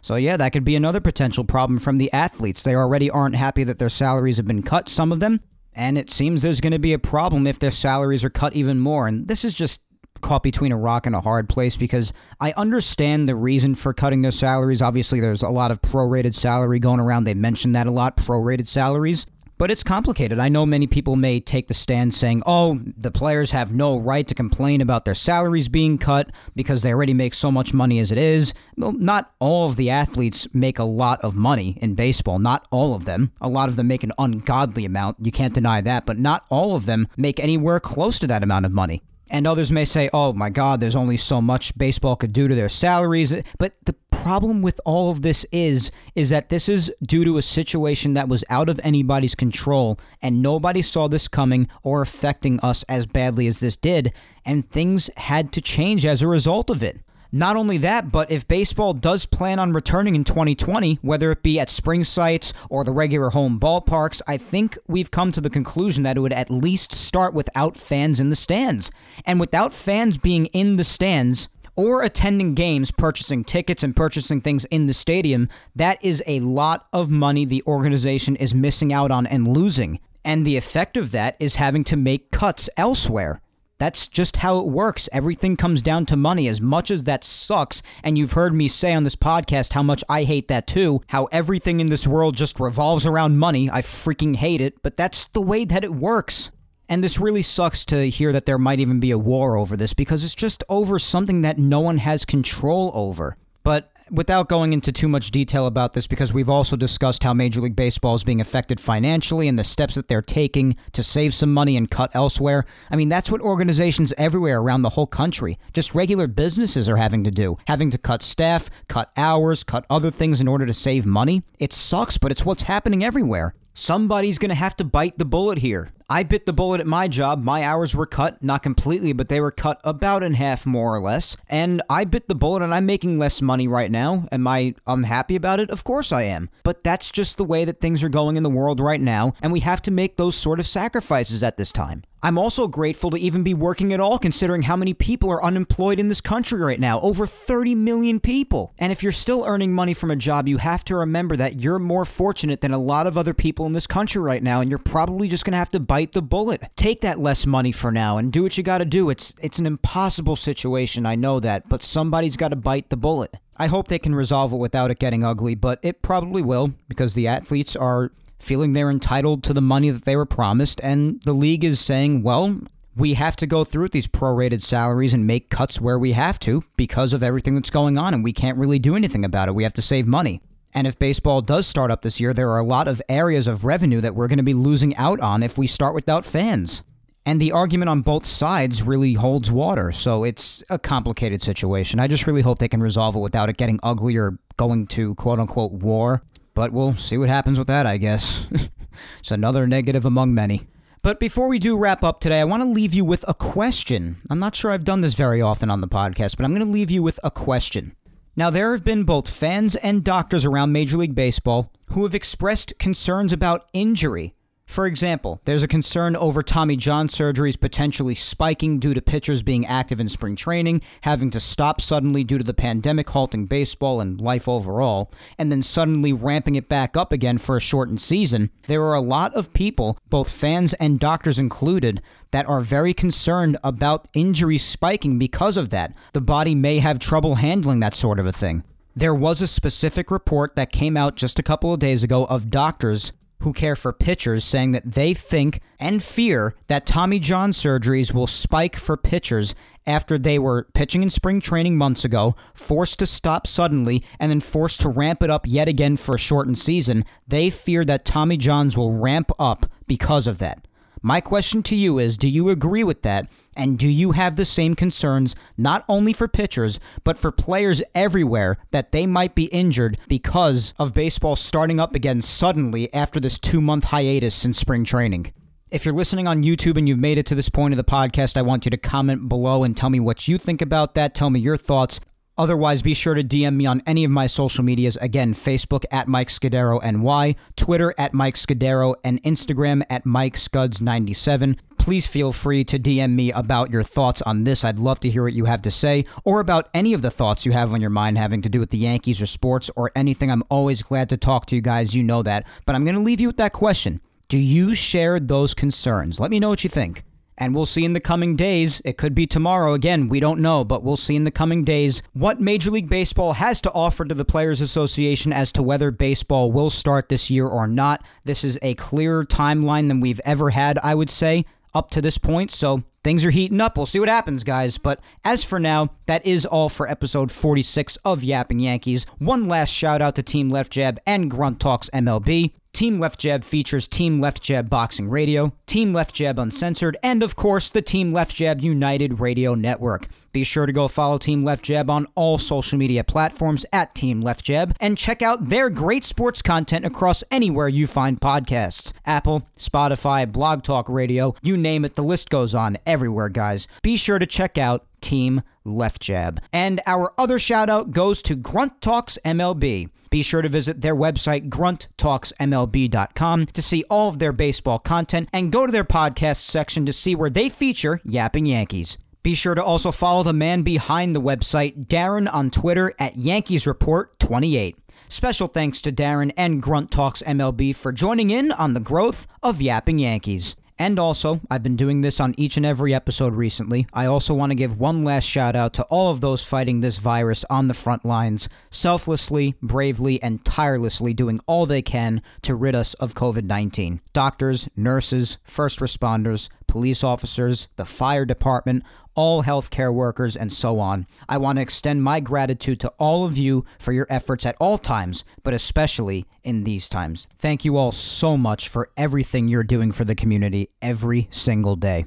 So, yeah, that could be another potential problem from the athletes. They already aren't happy that their salaries have been cut, some of them, and it seems there's going to be a problem if their salaries are cut even more. And this is just caught between a rock and a hard place because I understand the reason for cutting their salaries. Obviously, there's a lot of prorated salary going around. They mentioned that a lot prorated salaries. But it's complicated. I know many people may take the stand saying, oh, the players have no right to complain about their salaries being cut because they already make so much money as it is. Well, not all of the athletes make a lot of money in baseball. Not all of them. A lot of them make an ungodly amount. You can't deny that. But not all of them make anywhere close to that amount of money. And others may say, oh my God, there's only so much baseball could do to their salaries. But the problem with all of this is is that this is due to a situation that was out of anybody's control and nobody saw this coming or affecting us as badly as this did and things had to change as a result of it. Not only that, but if baseball does plan on returning in 2020, whether it be at spring sites or the regular home ballparks, I think we've come to the conclusion that it would at least start without fans in the stands. And without fans being in the stands, or attending games, purchasing tickets and purchasing things in the stadium, that is a lot of money the organization is missing out on and losing. And the effect of that is having to make cuts elsewhere. That's just how it works. Everything comes down to money. As much as that sucks, and you've heard me say on this podcast how much I hate that too, how everything in this world just revolves around money. I freaking hate it, but that's the way that it works. And this really sucks to hear that there might even be a war over this because it's just over something that no one has control over. But without going into too much detail about this, because we've also discussed how Major League Baseball is being affected financially and the steps that they're taking to save some money and cut elsewhere. I mean, that's what organizations everywhere around the whole country, just regular businesses, are having to do having to cut staff, cut hours, cut other things in order to save money. It sucks, but it's what's happening everywhere. Somebody's going to have to bite the bullet here. I bit the bullet at my job. My hours were cut, not completely, but they were cut about in half, more or less. And I bit the bullet and I'm making less money right now. Am I unhappy about it? Of course I am. But that's just the way that things are going in the world right now, and we have to make those sort of sacrifices at this time. I'm also grateful to even be working at all, considering how many people are unemployed in this country right now over 30 million people. And if you're still earning money from a job, you have to remember that you're more fortunate than a lot of other people in this country right now, and you're probably just gonna have to bite the bullet. Take that less money for now and do what you gotta do. It's, it's an impossible situation, I know that, but somebody's gotta bite the bullet. I hope they can resolve it without it getting ugly, but it probably will because the athletes are feeling they're entitled to the money that they were promised, and the league is saying, well, we have to go through these prorated salaries and make cuts where we have to because of everything that's going on, and we can't really do anything about it. We have to save money. And if baseball does start up this year, there are a lot of areas of revenue that we're going to be losing out on if we start without fans. And the argument on both sides really holds water, so it's a complicated situation. I just really hope they can resolve it without it getting ugly or going to quote unquote war. But we'll see what happens with that, I guess. it's another negative among many. But before we do wrap up today, I want to leave you with a question. I'm not sure I've done this very often on the podcast, but I'm going to leave you with a question. Now, there have been both fans and doctors around Major League Baseball who have expressed concerns about injury for example, there's a concern over Tommy John surgeries potentially spiking due to pitchers being active in spring training, having to stop suddenly due to the pandemic halting baseball and life overall, and then suddenly ramping it back up again for a shortened season. There are a lot of people, both fans and doctors included, that are very concerned about injuries spiking because of that. The body may have trouble handling that sort of a thing. There was a specific report that came out just a couple of days ago of doctors who care for pitchers saying that they think and fear that Tommy John surgeries will spike for pitchers after they were pitching in spring training months ago, forced to stop suddenly, and then forced to ramp it up yet again for a shortened season. They fear that Tommy Johns will ramp up because of that. My question to you is do you agree with that? And do you have the same concerns, not only for pitchers, but for players everywhere, that they might be injured because of baseball starting up again suddenly after this two month hiatus in spring training? If you're listening on YouTube and you've made it to this point of the podcast, I want you to comment below and tell me what you think about that. Tell me your thoughts. Otherwise, be sure to DM me on any of my social medias. Again, Facebook at Mike Scudero NY, Twitter at Mike Scudero, and Instagram at Mike Scuds97. Please feel free to DM me about your thoughts on this. I'd love to hear what you have to say, or about any of the thoughts you have on your mind having to do with the Yankees or sports or anything. I'm always glad to talk to you guys. You know that. But I'm going to leave you with that question Do you share those concerns? Let me know what you think. And we'll see in the coming days. It could be tomorrow. Again, we don't know, but we'll see in the coming days what Major League Baseball has to offer to the Players Association as to whether baseball will start this year or not. This is a clearer timeline than we've ever had, I would say, up to this point. So things are heating up. We'll see what happens, guys. But as for now, that is all for episode 46 of Yapping Yankees. One last shout out to Team Left Jab and Grunt Talks MLB. Team Left Jab features Team Left Jab Boxing Radio, Team Left Jab Uncensored, and of course the Team Left Jab United Radio Network. Be sure to go follow Team Left Jab on all social media platforms at Team Left Jab and check out their great sports content across anywhere you find podcasts Apple, Spotify, Blog Talk Radio, you name it, the list goes on everywhere, guys. Be sure to check out Team Left Jab. And our other shout out goes to Grunt Talks MLB. Be sure to visit their website, grunttalksmlb.com, to see all of their baseball content and go to their podcast section to see where they feature Yapping Yankees. Be sure to also follow the man behind the website, Darren, on Twitter at Yankees Report 28. Special thanks to Darren and Grunt Talks MLB for joining in on the growth of Yapping Yankees. And also, I've been doing this on each and every episode recently. I also want to give one last shout out to all of those fighting this virus on the front lines, selflessly, bravely, and tirelessly doing all they can to rid us of COVID 19. Doctors, nurses, first responders, police officers, the fire department, all healthcare workers, and so on. I want to extend my gratitude to all of you for your efforts at all times, but especially in these times. Thank you all so much for everything you're doing for the community every single day.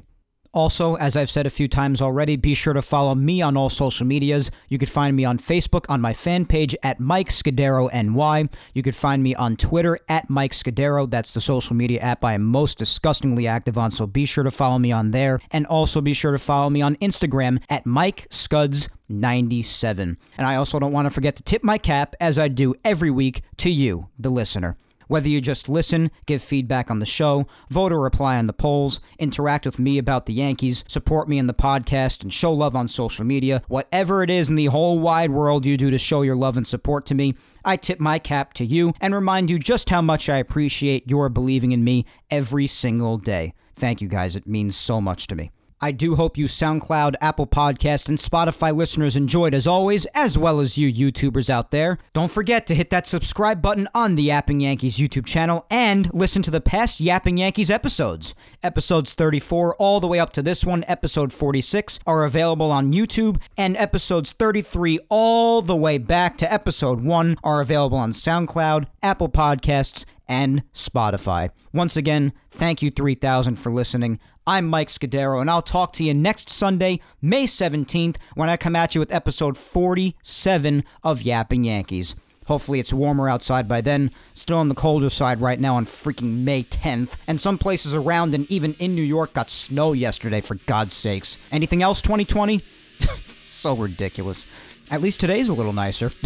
Also, as I've said a few times already, be sure to follow me on all social medias. You can find me on Facebook on my fan page at Mike Scudero NY. You can find me on Twitter at Mike Scudero. That's the social media app I am most disgustingly active on, so be sure to follow me on there. And also be sure to follow me on Instagram at Mike Scuds. 97. And I also don't want to forget to tip my cap, as I do every week, to you, the listener. Whether you just listen, give feedback on the show, vote or reply on the polls, interact with me about the Yankees, support me in the podcast, and show love on social media, whatever it is in the whole wide world you do to show your love and support to me, I tip my cap to you and remind you just how much I appreciate your believing in me every single day. Thank you guys, it means so much to me. I do hope you SoundCloud, Apple Podcast, and Spotify listeners enjoyed as always, as well as you YouTubers out there. Don't forget to hit that subscribe button on the Yapping Yankees YouTube channel and listen to the past Yapping Yankees episodes. Episodes 34 all the way up to this one, episode 46, are available on YouTube, and episodes 33 all the way back to episode 1 are available on SoundCloud, Apple Podcasts, and Spotify. Once again, thank you 3000 for listening. I'm Mike Scudero, and I'll talk to you next Sunday, May 17th, when I come at you with episode 47 of Yapping Yankees. Hopefully, it's warmer outside by then. Still on the colder side right now on freaking May 10th. And some places around and even in New York got snow yesterday, for God's sakes. Anything else, 2020? so ridiculous. At least today's a little nicer.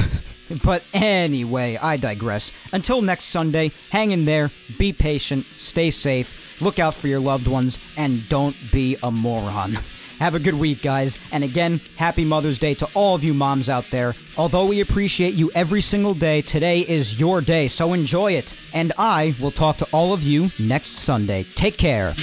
but anyway, I digress. Until next Sunday, hang in there, be patient, stay safe, look out for your loved ones, and don't be a moron. Have a good week, guys. And again, happy Mother's Day to all of you moms out there. Although we appreciate you every single day, today is your day, so enjoy it. And I will talk to all of you next Sunday. Take care.